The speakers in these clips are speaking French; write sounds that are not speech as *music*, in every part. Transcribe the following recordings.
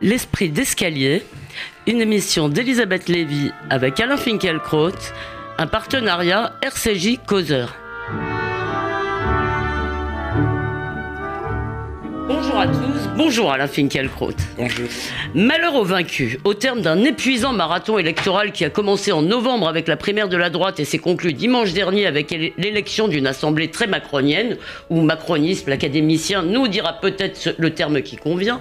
L'esprit d'escalier, une émission d'Elisabeth Lévy avec Alain Finkielkraut, un partenariat RCJ Causeur. Bonjour Alain Finkielkraut. Bonjour. Malheur aux vaincus. Au terme d'un épuisant marathon électoral qui a commencé en novembre avec la primaire de la droite et s'est conclu dimanche dernier avec l'élection d'une assemblée très macronienne, ou macronisme, l'académicien nous dira peut-être le terme qui convient,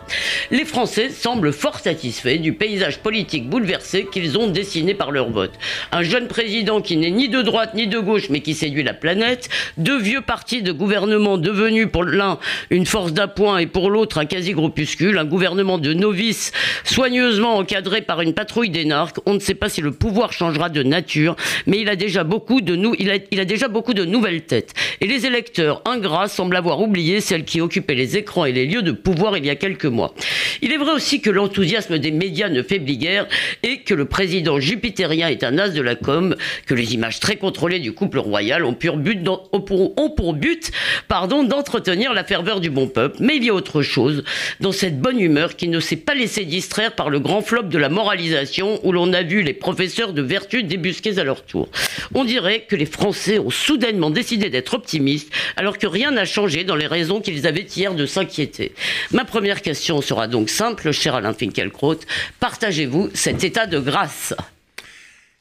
les Français semblent fort satisfaits du paysage politique bouleversé qu'ils ont dessiné par leur vote. Un jeune président qui n'est ni de droite ni de gauche mais qui séduit la planète, deux vieux partis de gouvernement devenus pour l'un une force d'appoint et pour l'autre un quasi-groupuscule, un gouvernement de novices soigneusement encadré par une patrouille d'énarques. On ne sait pas si le pouvoir changera de nature, mais il a déjà beaucoup de, il a, déjà beaucoup de nouvelles têtes. Et les électeurs ingrats semblent avoir oublié celles qui occupaient les écrans et les lieux de pouvoir il y a quelques mois. Il est vrai aussi que l'enthousiasme des médias ne faiblit guère et que le président jupitérien est un as de la com, que les images très contrôlées du couple royal ont, pour but, ont pour, but d'entretenir la ferveur du bon peuple. Mais il y a autre chose dans cette bonne humeur qui ne s'est pas laissée distraire par le grand flop de la moralisation où l'on a vu les professeurs de vertu débusqués à leur tour. On dirait que les Français ont soudainement décidé d'être optimistes alors que rien n'a changé dans les raisons qu'ils avaient hier de s'inquiéter. Ma première question sera donc simple, cher Alain Finkielkraut. Partagez-vous cet état de grâce?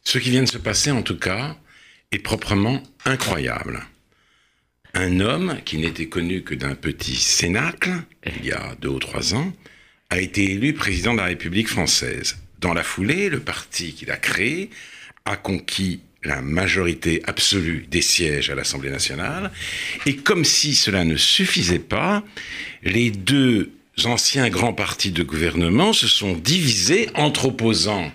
Ce qui vient de se passer, en tout cas, est proprement incroyable un homme qui n'était connu que d'un petit cénacle, il y a deux ou trois ans, a été élu président de la République française. Dans la foulée, le parti qu'il a créé a conquis la majorité absolue des sièges à l'Assemblée nationale. Et comme si cela ne suffisait pas, les deux anciens grands partis de gouvernement se sont divisés entre opposants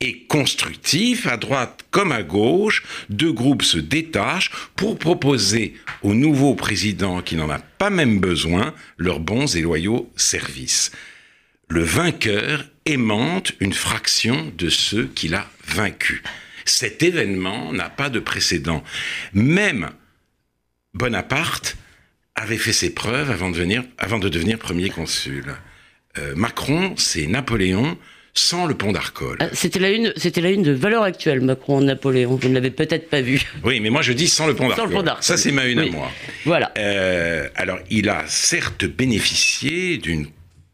et constructif, à droite comme à gauche, deux groupes se détachent pour proposer au nouveau président qui n'en a pas même besoin leurs bons et loyaux services. Le vainqueur aimante une fraction de ceux qu'il a vaincus. Cet événement n'a pas de précédent. Même Bonaparte avait fait ses preuves avant de, venir, avant de devenir premier consul. Euh, Macron, c'est Napoléon sans le pont d'Arcole. Ah, c'était la une, c'était la une de Valeur Actuelle, Macron Napoléon. Vous ne l'avez peut-être pas vu. Oui, mais moi je dis sans le pont d'Arcole. Ça c'est ma une à moi. Voilà. Euh, alors il a certes bénéficié d'une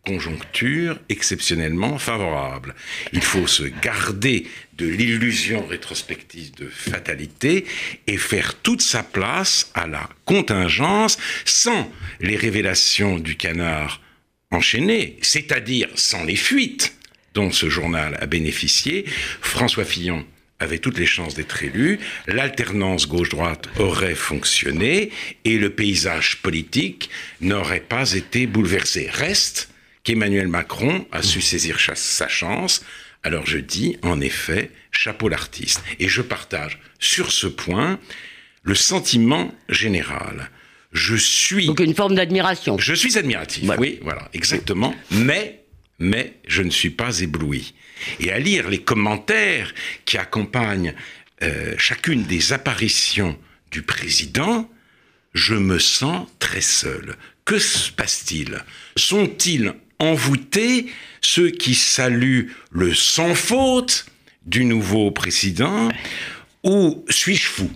conjoncture exceptionnellement favorable. Il faut se garder de l'illusion rétrospective de fatalité et faire toute sa place à la contingence sans les révélations du canard enchaîné, c'est-à-dire sans les fuites dont ce journal a bénéficié. François Fillon avait toutes les chances d'être élu, l'alternance gauche-droite aurait fonctionné et le paysage politique n'aurait pas été bouleversé. Reste qu'Emmanuel Macron a su saisir sa chance. Alors je dis, en effet, chapeau l'artiste. Et je partage sur ce point le sentiment général. Je suis... Donc une forme d'admiration. Je suis admiratif, oui, voilà, exactement. Mais mais je ne suis pas ébloui. Et à lire les commentaires qui accompagnent euh, chacune des apparitions du président, je me sens très seul. Que se passe-t-il? Sont-ils envoûtés ceux qui saluent le sans faute du nouveau président ou suis-je fou?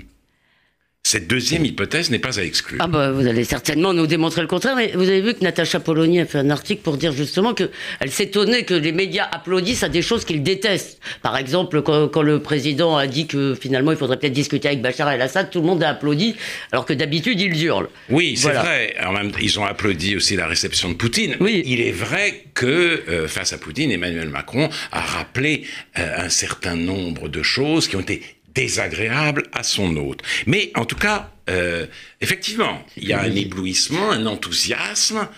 Cette deuxième hypothèse n'est pas à exclure. Ah bah, vous allez certainement nous démontrer le contraire, mais vous avez vu que Natacha Polony a fait un article pour dire justement qu'elle s'étonnait que les médias applaudissent à des choses qu'ils détestent. Par exemple, quand, le président a dit que finalement il faudrait peut-être discuter avec Bachar el-Assad, tout le monde a applaudi, alors que d'habitude ils hurlent. Oui, c'est vrai. En même, ils ont applaudi aussi la réception de Poutine. Oui. Il est vrai que euh, face à Poutine, Emmanuel Macron a rappelé euh, un certain nombre de choses qui ont été désagréable à son hôte. Mais en tout cas, euh, effectivement, il y a un éblouissement, un enthousiasme.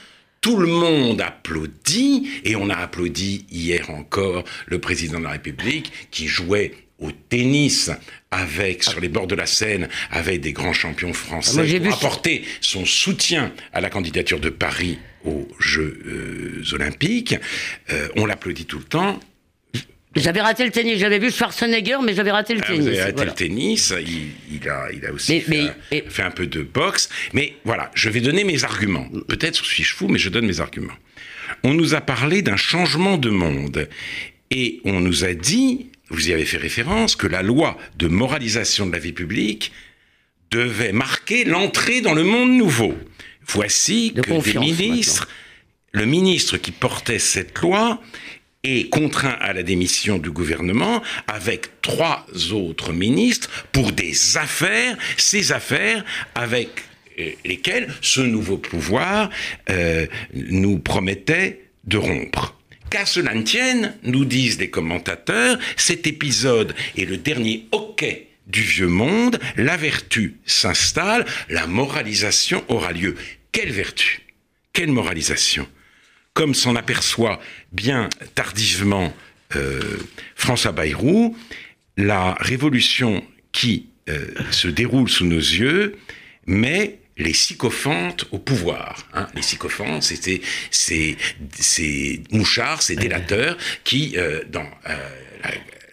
Tout le monde applaudit, et on a applaudi hier encore le président de la République qui jouait au tennis avec sur les bords de la Seine avec des grands champions français ah, pour apporter son soutien à la candidature de Paris aux Jeux euh, olympiques. Euh, on l'applaudit tout le temps. J'avais raté le tennis, j'avais vu Schwarzenegger, mais j'avais raté le Ah, tennis. vous avez raté voilà. le tennis, il, il a, il a aussi Mais- fait, mais- un, mais- fait un peu de boxe. Mais voilà, je vais donner mes arguments. Peut-être suis-je fou, mais je donne mes arguments. On nous a parlé d'un changement de monde. Et on nous a dit, vous y avez fait référence, que la loi de moralisation de la vie publique devait marquer l'entrée dans le monde nouveau. Voici De que des ministres, le ministre qui portait cette loi est contraint à la démission du gouvernement avec trois autres ministres pour des affaires, ces affaires avec euh, lesquelles ce nouveau pouvoir euh, nous promettait de rompre. Qu'à cela ne tienne, nous disent les commentateurs, cet épisode est le dernier hoquet du vieux monde, la vertu s'installe, la moralisation aura lieu. Quelle vertu Quelle moralisation Comme s'en aperçoit bien tardivement euh, François Bayrou, la révolution qui euh, se déroule sous nos yeux met les sycophantes au pouvoir. hein. Les sycophantes, c'était ces, ces mouchards, ces délateurs qui, euh, dans, la,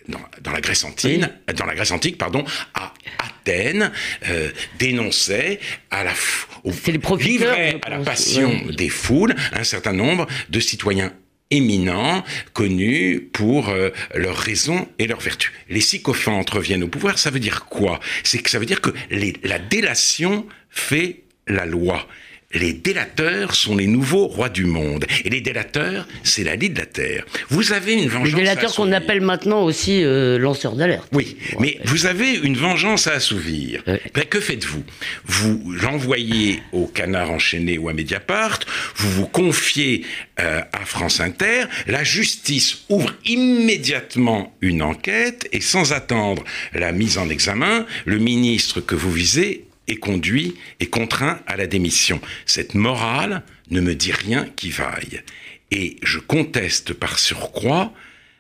dans, dans la Grèce antique, dans la Grèce antique, pardon, à Athènes, euh, dénonçaient à la au- je à la passion des foules un certain nombre de citoyens éminents, connus pour euh, leurs raisons et leurs vertus. Les sycophantes reviennent au pouvoir, ça veut dire quoi? C'est que ça veut dire que les- la délation fait la loi. Les délateurs sont les nouveaux rois du monde. Et les délateurs, c'est la lie de la terre. Vous avez une vengeance. Les délateurs qu'on appelle maintenant aussi euh, lanceurs d'alerte. Oui, mais vous avez une vengeance à assouvir. Ouais. Ben, que faites-vous? Vous l'envoyez au canard enchaîné ou à Mediapart, vous vous confiez euh, à France Inter, la justice ouvre immédiatement une enquête et sans attendre la mise en examen, le ministre que vous visez est conduit et contraint à la démission. Cette morale ne me dit rien qui vaille. Et je conteste par surcroît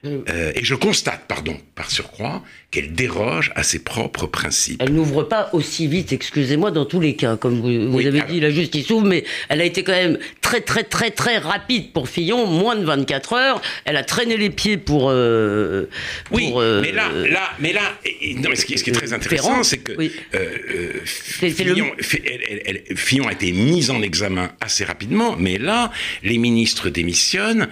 euh, et je constate, pardon, par surcroît, qu'elle déroge à ses propres principes. Elle n'ouvre pas aussi vite, excusez-moi, dans tous les cas. Comme vous, vous Oui, avez alors- dit, la justice ouvre, mais elle a été quand même très, très, très, très rapide pour Fillon, moins de 24 heures. Elle a traîné les pieds pour. euh, Oui, euh, mais là, là, mais là, et- non, mais ce, qui, ce qui est très euh, intéressant, c'est que oui. euh, euh, c'est le- Fillon, fait- elle- elle- elle- Fillon a été mise en examen assez rapidement, mais là, les ministres démissionnent.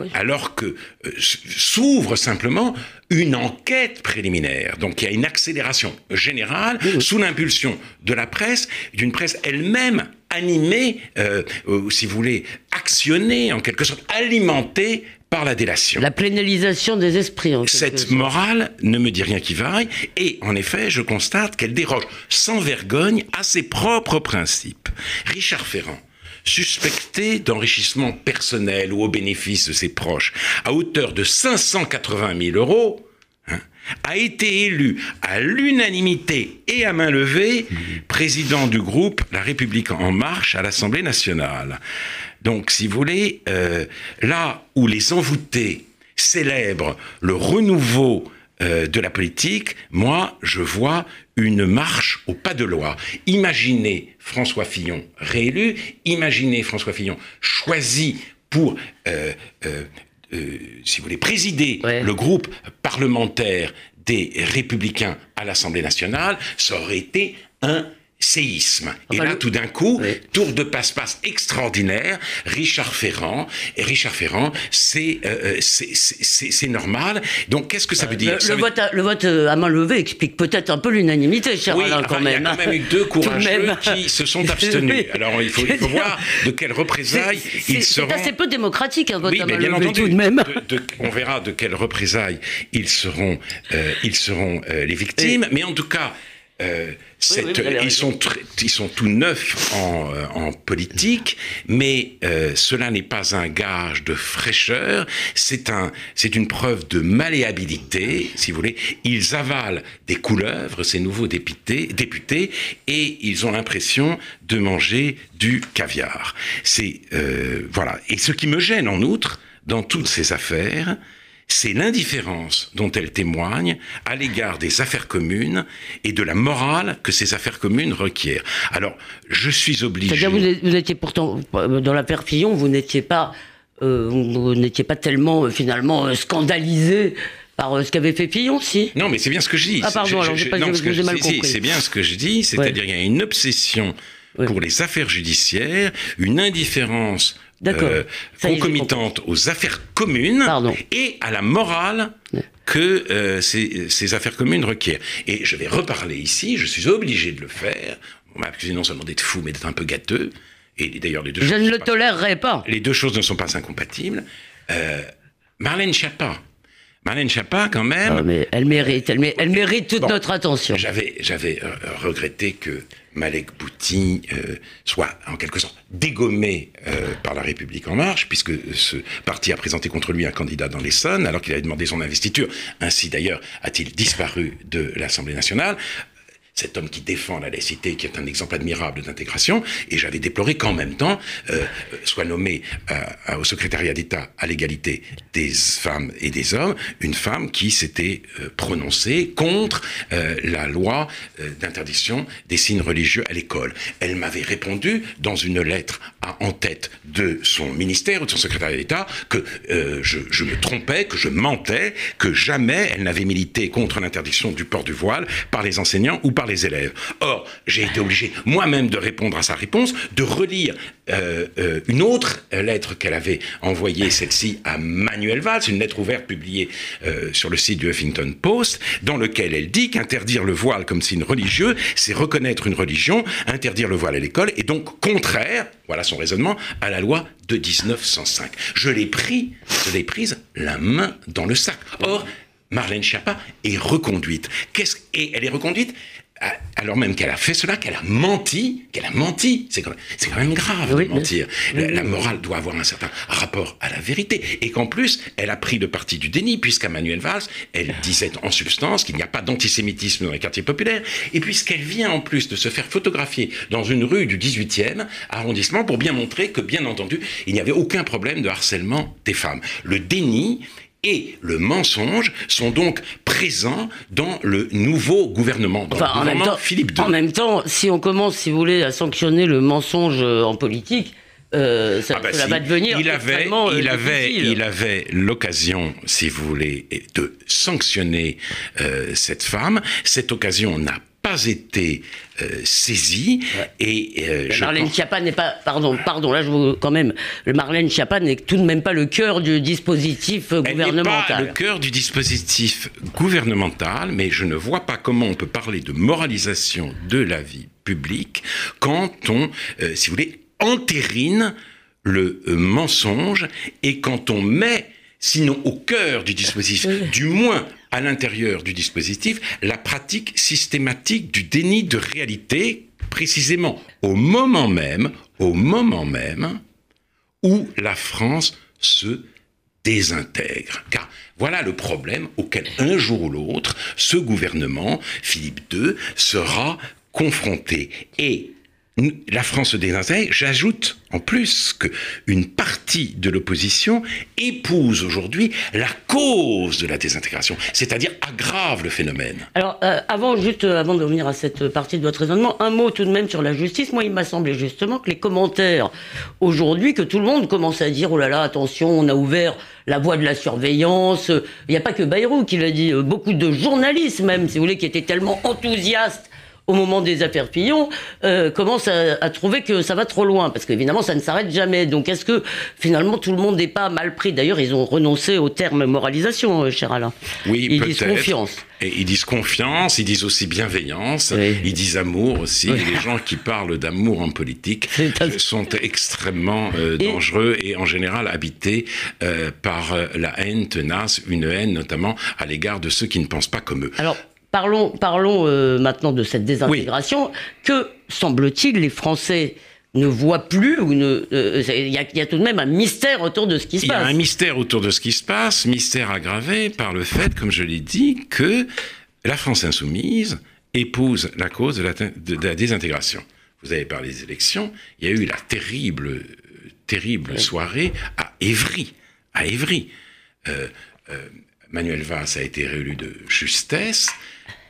Oui. Alors que euh, s'ouvre simplement une enquête préliminaire. Donc il y a une accélération générale sous l'impulsion de la presse, d'une presse elle-même animée, euh, si vous voulez, actionnée en quelque sorte, alimentée par la délation. La plénalisation des esprits, en Cette morale ne me dit rien qui vaille, et en effet, je constate qu'elle déroge sans vergogne à ses propres principes. Richard Ferrand, suspecté d'enrichissement personnel ou au bénéfice de ses proches, à hauteur de 580 000 euros, hein, a été élu à l'unanimité et à main levée président du groupe La République en marche à l'Assemblée nationale. Donc, si vous voulez, euh, là où les envoûtés célèbrent le renouveau euh, de la politique, moi, je vois une marche au pas de loi. Imaginez François Fillon réélu, imaginez François Fillon choisi pour, euh, euh, si vous voulez, présider Ouais. le groupe parlementaire des Républicains à l'Assemblée nationale, ça aurait été un séisme. Et Enfin, là, le- tout d'un coup, tour de passe-passe extraordinaire, Richard Ferrand, et Richard Ferrand, c'est euh, c'est- c'est normal. Donc, qu'est-ce que ça veut dire? Le, Ça le veut- vote à, le vote euh, à main levée explique peut-être un peu l'unanimité, cher Oui, Alain, enfin, quand il y a même. quand même eu deux courageux même. qui se sont *laughs* abstenus. Alors, il faut, il faut voir de quelles représailles ils seront... C'est assez peu démocratique, un vote Oui, à main bien levée, entendu, tout de même. de- de- on verra de quelles représailles ils seront, euh, ils seront euh, les victimes. Mais en tout cas, euh, cette- oui, ils, sont ils sont tout neufs en, euh, en politique, mais euh, cela n'est pas un gage de fraîcheur. C'est un, c'est une preuve de malléabilité, si vous voulez. Ils avalent des couleuvres, ces nouveaux députés, députés, et ils ont l'impression de manger du caviar. C'est euh, voilà. Et ce qui me gêne en outre dans toutes ces affaires, c'est l'indifférence dont elles témoignent à l'égard des affaires communes et de la morale que ces affaires communes requièrent. Alors, je suis obligé. C'est-à-dire, vous, étiez pourtant, euh, dans l'affaire Fillon, vous n'étiez pas euh, vous n'étiez pas tellement finalement scandalisé par ce qu'avait fait Fillon, si? Non, mais c'est bien ce que je dis. Ah pardon, alors j'ai pas mal compris. C'est bien ce que je dis, c'est-à-dire qu'il y a une obsession pour les affaires judiciaires, une indifférence euh, concomitante aux affaires communes et à la morale que euh, ces, ces, affaires communes requièrent. Et je vais reparler ici, je suis obligé de le faire. On m'a accusé non seulement d'être fou, mais d'être un peu gâteux. Et d'ailleurs, les deux je ne le tolérerai pas. Les deux choses ne sont pas incompatibles. Euh, Marlène Schiappa, Marlène Schiappa, quand même. Ah, mais elle mérite, elle, elle mérite toute notre attention. J'avais, j'avais regretté que Malek Bouti euh, soit en quelque sorte dégommé euh, par la République en marche, puisque ce parti a présenté contre lui un candidat dans l'Essonne, alors qu'il avait demandé son investiture. Ainsi d'ailleurs a-t-il disparu de l'Assemblée nationale cet homme qui défend la laïcité, qui est un exemple admirable d'intégration, et j'avais déploré qu'en même temps euh, soit nommé euh, au secrétariat d'État à l'égalité des femmes et des hommes une femme qui s'était euh, prononcée contre euh, la loi euh, d'interdiction des signes religieux à l'école. Elle m'avait répondu dans une lettre à, en tête de son ministère ou de son secrétariat d'État que je, je me trompais, que je mentais, que jamais elle n'avait milité contre l'interdiction du port du voile par les enseignants ou par les élèves. Or, j'ai été obligé moi-même de répondre à sa réponse, de relire euh, euh, une autre lettre qu'elle avait envoyée, celle-ci, à Manuel Valls, une lettre ouverte publiée euh, sur le site du Huffington Post, dans lequel elle dit qu'interdire le voile comme signe religieux, c'est reconnaître une religion, interdire le voile à l'école, et donc contraire, voilà son raisonnement, à la loi de 1905. Je l'ai pris, je l'ai prise la main dans le sac. Or, Marlène Schiappa est reconduite. Qu'est-ce et elle est reconduite? Alors même qu'elle a fait cela, qu'elle a menti, qu'elle a menti, c'est quand, quand, même grave de mentir. La, morale doit avoir un certain rapport à la vérité. Et qu'en plus, elle a pris le parti du déni, puisqu'à Manuel Valls, elle disait en substance qu'il n'y a pas d'antisémitisme dans les quartiers populaires, et puisqu'elle vient en plus de se faire photographier dans une rue du 18e arrondissement pour bien montrer que, bien entendu, il n'y avait aucun problème de harcèlement des femmes. Le déni et le mensonge sont donc présents dans le nouveau gouvernement, dans le gouvernement en temps, Philippe II. En même temps, si on commence, si vous voulez, à sanctionner le mensonge euh, en politique, euh, ça, ah bah va devenir il avait, euh, il avait, il avait l'occasion, si vous voulez, de sanctionner cette femme. Cette occasion n'a pas été euh, saisie et euh, Marlène Schiappa n'est pas pardon pardon là je veux quand même le Marlène Schiappa n'est tout de même pas le cœur du dispositif gouvernemental. Elle n'est pas le cœur du dispositif gouvernemental, mais je ne vois pas comment on peut parler de moralisation de la vie publique quand on, euh, si vous voulez, entérine le mensonge et quand on met sinon au cœur du dispositif, du moins à l'intérieur du dispositif, la pratique systématique du déni de réalité, précisément au moment même, au moment même où la France se désintègre. Car voilà le problème auquel un jour ou l'autre, ce gouvernement, Philippe II, sera confronté. Et la France se désintègre. J'ajoute en plus que une partie de l'opposition épouse aujourd'hui la cause de la désintégration, c'est-à-dire aggrave le phénomène. Alors, euh, avant, juste euh, avant de revenir à cette partie de votre raisonnement, un mot tout de même sur la justice. Moi, il m'a semblé justement que les commentaires aujourd'hui, que tout le monde commence à dire oh là là, attention, on a ouvert la voie de la surveillance. Il n'y a pas que Bayrou qui l'a dit, euh, beaucoup de journalistes même, si vous voulez, qui étaient tellement enthousiastes au moment des affaires Fillon, euh, commence à, trouver que ça va trop loin, parce qu'évidemment, ça ne s'arrête jamais. Donc, est-ce que finalement tout le monde n'est pas mal pris? D'ailleurs, ils ont renoncé au terme moralisation, euh, cher Alain. Oui, ils disent confiance. Et ils disent confiance, ils disent aussi bienveillance, ils disent amour aussi. Les gens qui parlent d'amour en politique *laughs* sont extrêmement euh, dangereux et en général habités euh, par la haine tenace, une haine notamment à l'égard de ceux qui ne pensent pas comme eux. Alors, Parlons, parlons euh, maintenant de cette désintégration. Que semble-t-il, les Français ne voient plus ou ne euh, il y, a tout de même un mystère autour de ce qui se passe. Il y a un mystère autour de ce qui se passe, mystère aggravé par le fait, comme je l'ai dit, que la France insoumise épouse la cause de la, désintégration. Vous avez parlé des élections, il y a eu la terrible, terrible soirée à Évry, à Évry. Euh, Manuel Valls a été réélu de justesse.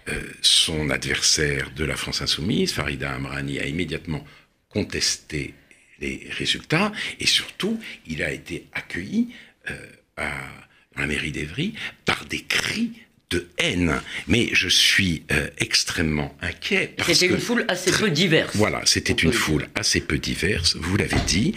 Euh, son adversaire de la France insoumise, Farida Amrani, a immédiatement contesté les résultats, et surtout, il a été accueilli euh, à, dans la mairie d'Evry par des cris de haine. Mais je suis euh, extrêmement inquiet. C'était une foule assez peu diverse. Voilà, c'était une foule assez peu diverse, vous l'avez dit.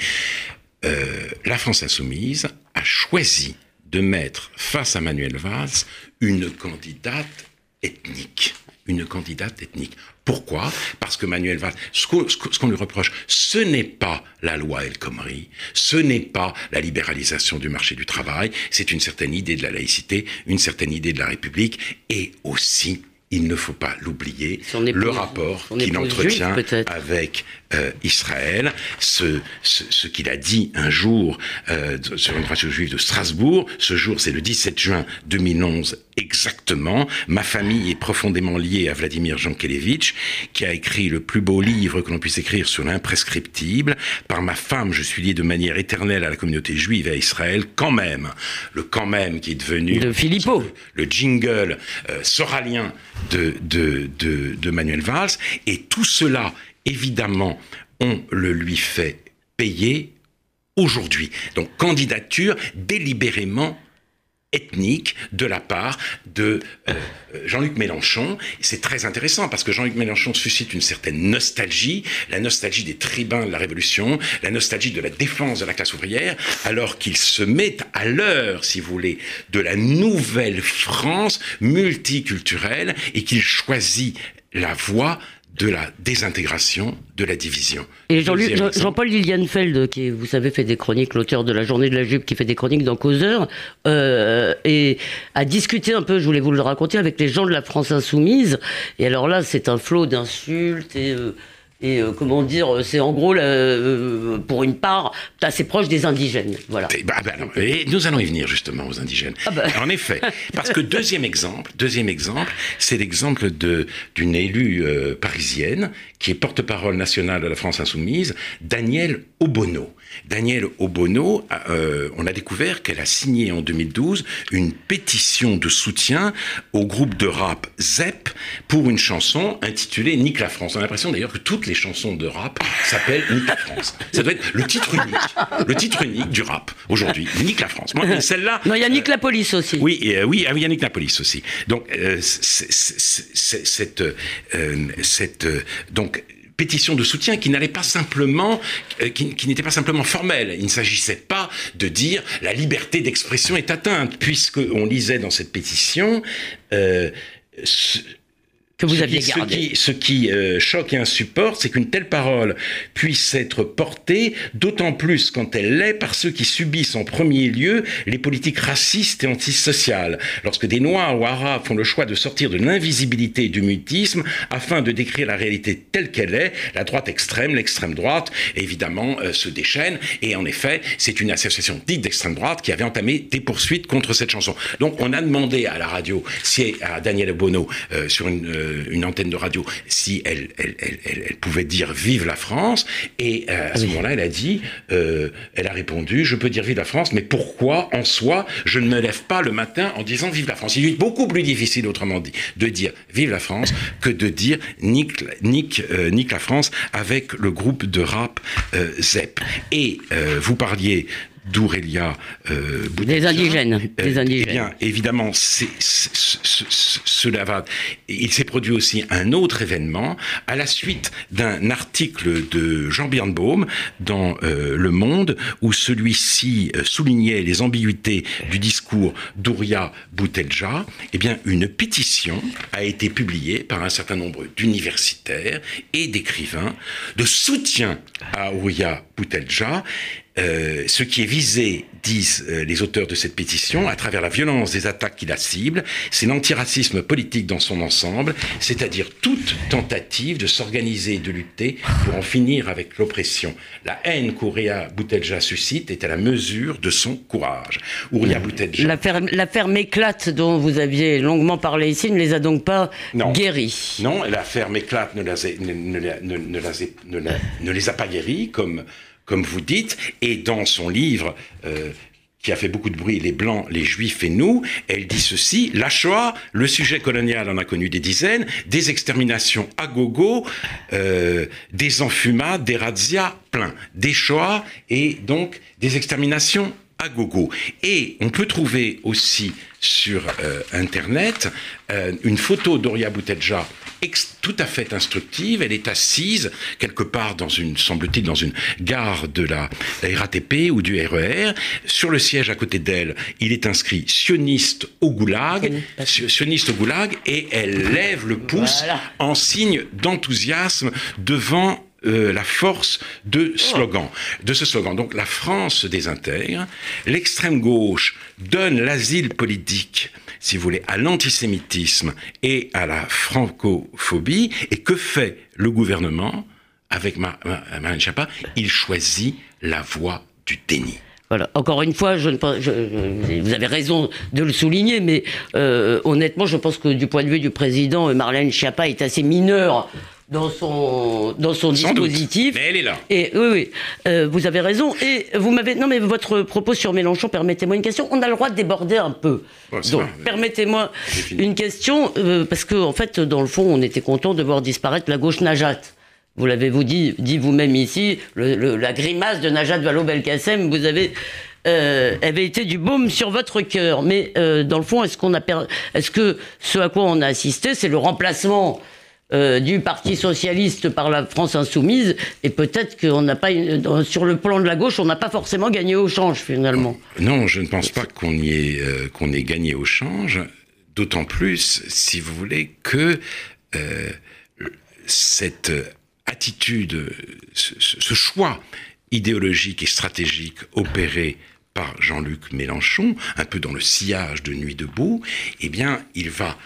La France insoumise a choisi de mettre face à Manuel Valls une candidate ethnique. Une candidate ethnique. Pourquoi? Parce que Manuel Valls, ce qu'on lui reproche, ce n'est pas la loi El Khomri, ce n'est pas la libéralisation du marché du travail, c'est une certaine idée de la laïcité, une certaine idée de la République, et aussi il ne faut pas l'oublier, le rapport qu'il entretient avec euh, Israël, ce, ce, ce qu'il a dit un jour euh, sur une radio juive de Strasbourg. Ce jour, c'est le 17 juin 2011 exactement. Ma famille est profondément liée à Vladimir Jankelevitch, qui a écrit le plus beau livre que l'on puisse écrire sur l'imprescriptible. Par ma femme, je suis lié de manière éternelle à la communauté juive et à Israël. Quand même, le quand même qui est devenu de Philippot. le jingle euh, soralien de, Manuel Valls. Et tout cela, évidemment, on le lui fait payer aujourd'hui. Donc candidature délibérément ethnique de la part de euh, Jean-Luc Mélenchon. C'est très intéressant parce que Jean-Luc Mélenchon suscite une certaine nostalgie, la nostalgie des tribuns de la Révolution, la nostalgie de la défense de la classe ouvrière, alors qu'il se met à l'heure, si vous voulez, de la nouvelle France multiculturelle et qu'il choisit la voie de la désintégration, de la division. Et Jean-Paul Lilienfeld, qui, vous savez, fait des chroniques, l'auteur de La Journée de la Jupe, qui fait des chroniques dans Causeur, euh, et a discuté un peu, je voulais vous le raconter, avec les gens de la France Insoumise. Et alors là, c'est un flot d'insultes et... Euh, et euh, comment dire, c'est en gros, euh, pour une part, assez proche des indigènes. Voilà. Et, bah, bah, et nous allons y venir justement aux indigènes. Ah bah. En effet, parce que deuxième exemple, deuxième exemple, c'est l'exemple de d'une élue euh, parisienne qui est porte-parole nationale de la France insoumise, Danielle Obono. Danielle Obono, euh, on a découvert qu'elle a signé en 2012 une pétition de soutien au groupe de rap ZEP pour une chanson intitulée Nique la France. On a l'impression d'ailleurs que toutes les chansons de rap s'appellent Nique la France. Ça doit être le titre unique, le titre unique du rap aujourd'hui. Nique la France. Moi, celle-là. Non, il y a Nique la police aussi. Oui, euh, oui, ah, il y a Nique la police aussi. Donc, euh, cette, cette, donc pétition de soutien qui n'allait pas simplement, euh, qui, n'était pas simplement formelle. Il ne s'agissait pas de dire la liberté d'expression est atteinte, puisque on lisait dans cette pétition. Euh, que vous aviez gardé. Ce qui, euh, choque et insupporte, c'est qu'une telle parole puisse être portée, d'autant plus quand elle l'est par ceux qui subissent en premier lieu les politiques racistes et antisociales. Lorsque des Noirs ou Arabes font le choix de sortir de l'invisibilité et du mutisme afin de décrire la réalité telle qu'elle est, la droite extrême, l'extrême droite, évidemment, euh, se déchaînent. Et en effet, c'est une association dite d'extrême droite qui avait entamé des poursuites contre cette chanson. Donc, on a demandé à la radio, si à Daniel Bono, euh, sur une euh, une antenne de radio si elle, elle, elle, pouvait dire vive la France. Et euh, à ce moment-là, elle a dit, euh, elle a répondu, je peux dire vive la France, mais pourquoi en soi je ne me lève pas le matin en disant vive la France? Il est beaucoup plus difficile, autrement dit, de dire vive la France que de dire nique, nique, nique la France avec le groupe de rap ZEP. Et vous parliez d'Aurélia euh, Des indigènes. Euh, des indigènes. Eh bien, évidemment, cela va. Il s'est produit aussi un autre événement à la suite d'un article de Jean Birnbaum dans euh, Le Monde où celui-ci euh, soulignait les ambiguïtés du discours d'Ouria Boutelja. Eh bien, une pétition a été publiée par un certain nombre d'universitaires et d'écrivains de soutien à Ouria Boutelja euh, ce qui est visé, disent euh, les auteurs de cette pétition, à travers la violence des attaques qui la ciblent, c'est l'antiracisme politique dans son ensemble, c'est-à-dire toute tentative de s'organiser et de lutter pour en finir avec l'oppression. La haine qu'Ouria Boutelja suscite est à la mesure de son courage. Ouria Boutelja... L'affaire Méclate dont vous aviez longuement parlé ici ne les a donc pas guéris Non, l'affaire Méclate ne, ne, ne, ne les a pas guéris, comme comme vous dites, et dans son livre, euh, qui a fait beaucoup de bruit, les Blancs, les Juifs et nous, elle dit ceci, la Shoah, le sujet colonial en a connu des dizaines, des exterminations à gogo, euh, des enfumades, des razzias, plein, des Shoah et donc des exterminations à gogo. Et on peut trouver aussi sur euh, Internet une photo d'Oria Boutelja tout à fait instructive. Elle est assise quelque part dans une, semble-t-il, dans une gare de la, RATP ou du RER. E sur le siège à côté d'elle, il est inscrit sioniste au goulag, sioniste au goulag, et elle lève le pouce en signe d'enthousiasme devant euh, la force de slogan, de ce slogan. Donc la France se désintègre, l'extrême gauche donne l'asile politique, si vous voulez, à l'antisémitisme et à la francophobie. Et que fait le gouvernement avec Marine Chapa Il choisit la voie du déni. Voilà. Encore une fois, vous avez raison de le souligner, mais euh, honnêtement, je pense que du point de vue du président, Marlène Schiappa est assez mineure dans son dans son dispositif. mais elle est là. Et oui, oui, euh, vous avez raison. Et vous m'avez non, mais votre propos sur Mélenchon, permettez-moi une question. On a le droit de déborder un peu. Donc, permettez-moi une question euh, parce que en fait, dans le fond, on était content de voir disparaître la gauche Najat. Vous l'avez vous dit, dit vous-même ici, le, la grimace de Najat Vallaud-Belkacem, vous avez euh, avait été du baume sur votre cœur. Mais euh, dans le fond, est-ce qu'on a est-ce que ce à quoi on a assisté, c'est le remplacement euh, du Parti socialiste par la France insoumise, et peut-être qu'on n'a pas, sur le plan de la gauche, on n'a pas forcément gagné au change finalement. Non, je ne pense pas qu'on ait, euh, qu'on ait gagné au change, d'autant plus, si vous voulez, que euh, cette attitude, ce, ce, choix idéologique et stratégique opéré par Jean-Luc Mélenchon, un peu dans le sillage de Nuit debout, eh bien, il va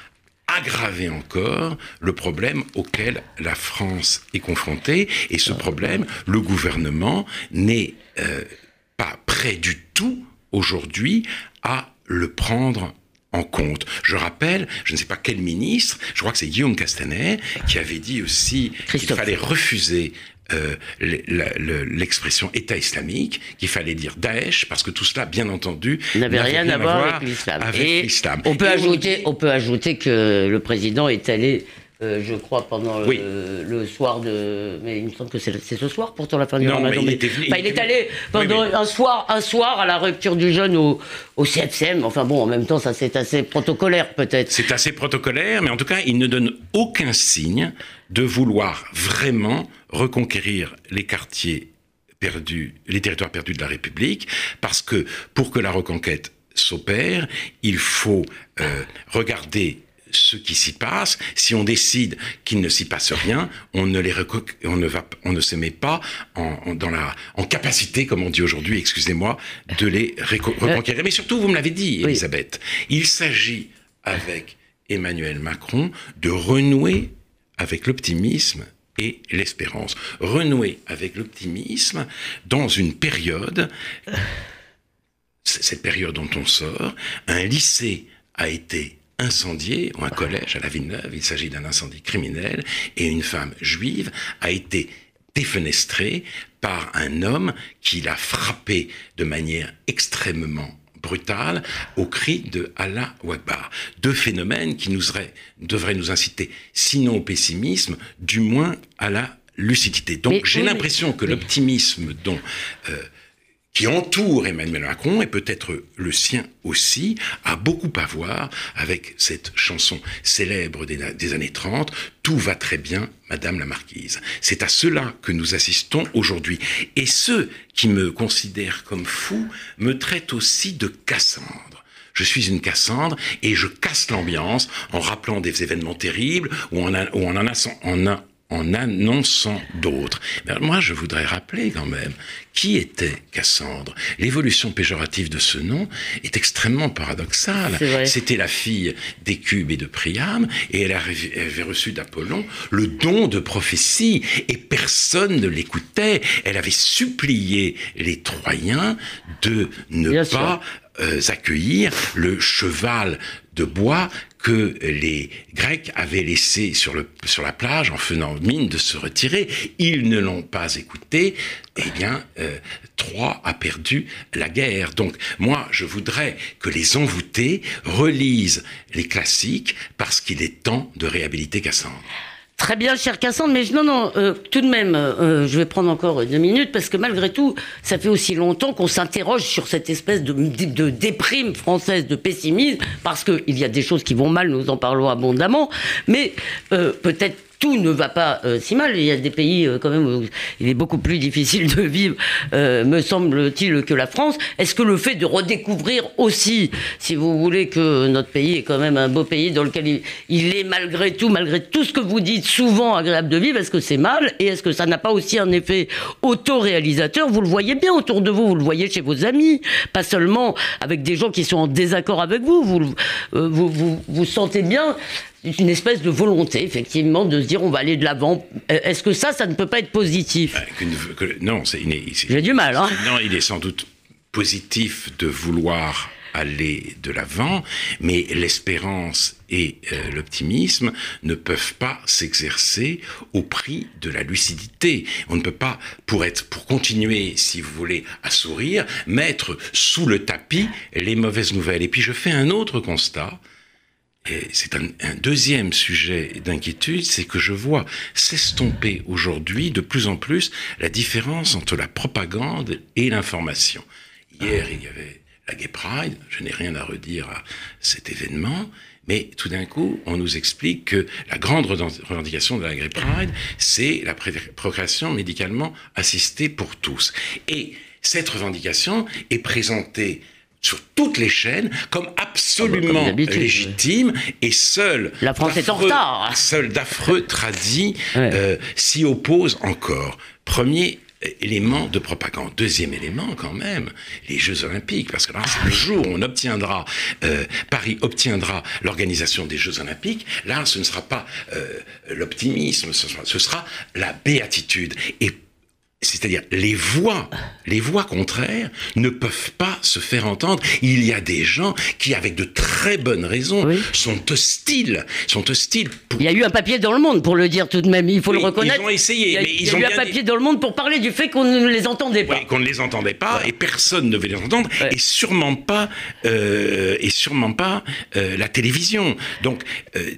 aggraver encore le problème auquel la France est confrontée. Et ce problème, le gouvernement n'est euh, pas prêt du tout aujourd'hui à le prendre en compte. Je rappelle, je ne sais pas quel ministre, je crois que c'est Guillaume Castaner, qui avait dit aussi qu'il fallait refuser euh, l'expression État islamique, qu'il fallait dire Daesh, parce que tout cela, bien entendu, n'avait rien, à voir avec l'islam. On peut ajouter, on peut ajouter que le président est allé euh, je crois, pendant le, soir de. Mais il me semble que c'est ce soir, pourtant, la fin du Ramadan. il, il, est allé pendant un, soir, un soir à la rupture du jeûne au, au CFCM. Enfin bon, en même temps, ça c'est assez protocolaire, peut-être. C'est assez protocolaire, mais en tout cas, il ne donne aucun signe de vouloir vraiment reconquérir les quartiers perdus, les territoires perdus de la République, parce que pour que la reconquête s'opère, il faut euh, regarder ce qui s'y passe. Si on décide qu'il ne s'y passe rien, on ne les on ne va, on ne se met pas en, dans la, en capacité, comme on dit aujourd'hui, excusez-moi, de les reconquérir. Mais surtout, vous me l'avez dit, Elisabeth, il s'agit avec Emmanuel Macron de renouer avec l'optimisme et l'espérance. Renouer avec l'optimisme dans une période, cette période dont on sort, un lycée a été incendié, ou un collège à la Villeneuve, il s'agit d'un incendie criminel, et une femme juive a été défenestrée par un homme qui l'a frappé de manière extrêmement brutale au cri de Allah Akbar. Deux phénomènes qui nous devraient nous inciter, sinon au pessimisme, du moins à la lucidité. Donc j'ai l'impression que l'optimisme dont euh, qui entoure Emmanuel Macron, et peut-être le sien aussi, a beaucoup à voir avec cette chanson célèbre des, années 30, Tout va très bien, Madame la Marquise. C'est à cela que nous assistons aujourd'hui. Et ceux qui me considèrent comme fou me traitent aussi de Cassandre. Je suis une Cassandre et je casse l'ambiance en rappelant des événements terribles ou en, en, en, en, en annonçant d'autres. moi, je voudrais rappeler quand même qui était Cassandre. L'évolution péjorative de ce nom est extrêmement paradoxale. C'était la fille d'Écube et de Priam, et elle avait reçu d'Apollon le don de prophétie, et personne ne l'écoutait. Elle avait supplié les Troyens de ne pas euh, accueillir le cheval de bois que les Grecs avaient laissé sur, le, sur la plage en faisant mine de se retirer. Ils ne l'ont pas écouté. Eh bien, euh, Troie a perdu la guerre. Donc, moi, je voudrais que les envoûtés relisent les classiques parce qu'il est temps de réhabiliter Cassandre. Très bien, cher Cassandre, mais non, non, euh, tout de même, euh, je vais prendre encore deux minutes, parce que malgré tout, ça fait aussi longtemps qu'on s'interroge sur cette espèce de, déprime française, de pessimisme, parce qu'il y a des choses qui vont mal, nous en parlons abondamment, mais euh, peut-être tout ne va pas euh, si mal. Il y a des pays euh, quand même où il est beaucoup plus difficile de vivre, euh, me semble-t-il, que la France. Est-ce que le fait de redécouvrir aussi, si vous voulez, que notre pays est quand même un beau pays dans lequel il, est malgré tout, malgré tout ce que vous dites, souvent agréable de vivre, est-ce que c'est mal? Et est-ce que ça n'a pas aussi un effet autoréalisateur? Vous le voyez bien autour de vous, vous le voyez chez vos amis, pas seulement avec des gens qui sont en désaccord avec vous. Vous, vous, vous, vous sentez bien une espèce de volonté, effectivement, de se dire on va aller de l'avant. Euh, est-ce que ça, ça ne peut pas être positif? Euh, Non, c'est. J'ai du mal. Hein non, il est sans doute positif de vouloir aller de l'avant, mais l'espérance et euh, l'optimisme ne peuvent pas s'exercer au prix de la lucidité. On ne peut pas, pour être, pour continuer, si vous voulez, à sourire, mettre sous le tapis les mauvaises nouvelles. Et puis je fais un autre constat, c'est un, deuxième sujet d'inquiétude, c'est que je vois s'estomper aujourd'hui de plus en plus la différence entre la propagande et l'information. Hier, il y avait la Gay Pride, je n'ai rien à redire à cet événement, mais tout d'un coup, on nous explique que la grande revendication de la Gay Pride, c'est la procréation médicalement assistée pour tous. Et cette revendication est présentée sur toutes les chaînes comme absolument ah bah, légitime et seul la France est en retard seul d'affreux tradis *laughs* euh, s'y oppose encore premier élément de propagande. Deuxième élément, quand même, les Jeux Olympiques, parce que là, c'est le jour où on obtiendra, euh, Paris obtiendra l'organisation des Jeux Olympiques. Là, ce ne sera pas euh, l'optimisme, ce sera, ce sera la béatitude. Et c'est-à-dire les voix, les voix contraires ne peuvent pas se faire entendre. Il y a des gens qui, avec de très bonnes raisons, sont hostiles, sont hostiles. Il y a eu un papier dans le Monde pour le dire tout de même. Il faut le reconnaître. Ils ont essayé, il y a, mais il y a eu un papier dans le Monde pour parler du fait qu'on ne les entendait pas. Oui, qu'on ne les entendait pas et personne ne veut les entendre et sûrement pas, euh, et sûrement pas euh, la télévision. Donc euh,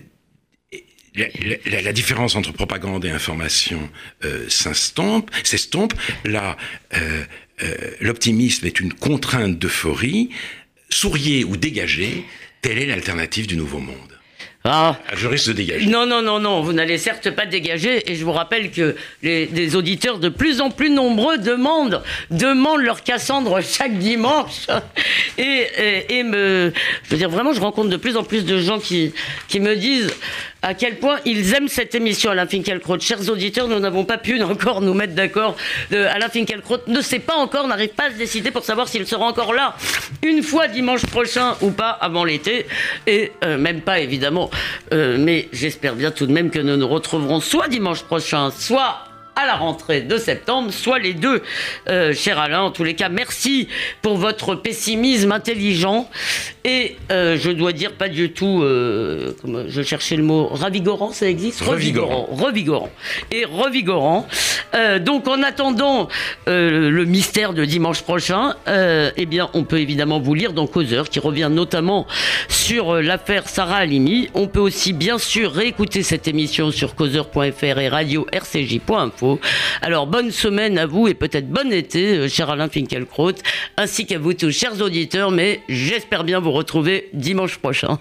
la, la, différence entre propagande et information euh, s'estompe. Là, euh, euh, l'optimisme est une contrainte d'euphorie. Souriez ou dégagez, telle est l'alternative du nouveau monde. Ah. ah. Je risque de dégager. Non, non, non, non, vous n'allez certes pas dégager. Et je vous rappelle que les, auditeurs de plus en plus nombreux demandent, demandent leur Cassandre chaque dimanche. *laughs* Et, et, et me. Je veux dire, vraiment, je rencontre de plus en plus de gens qui, qui me disent à quel point ils aiment cette émission, Alain Finkielkraut. Chers auditeurs, nous n'avons pas pu *laughs* encore nous mettre d'accord. Alain Finkielkraut ne sait pas encore, n'arrive pas à se décider pour savoir s'il sera encore là une fois dimanche prochain ou pas avant l'été. Et euh, même pas, évidemment. Euh, mais j'espère bien tout de même que nous nous retrouverons soit dimanche prochain, soit à la rentrée de septembre, soit les deux, euh, cher Alain. En tous les cas, merci pour votre pessimisme intelligent et euh, je dois dire pas du tout, euh, comme je cherchais le mot, ravigorant, ça existe? Revigorant. Revigorant. Et revigorant. donc en attendant le mystère de dimanche prochain, eh bien on peut évidemment vous lire dans Causeur qui revient notamment sur l'affaire Sarah Halimi. On peut aussi bien sûr réécouter cette émission sur causeur.fr et radio rcj.info. Alors bonne semaine à vous et peut-être bon été, euh, cher Alain Finkielkraut, ainsi qu'à vous tous, chers auditeurs, mais j'espère bien vous retrouver dimanche prochain.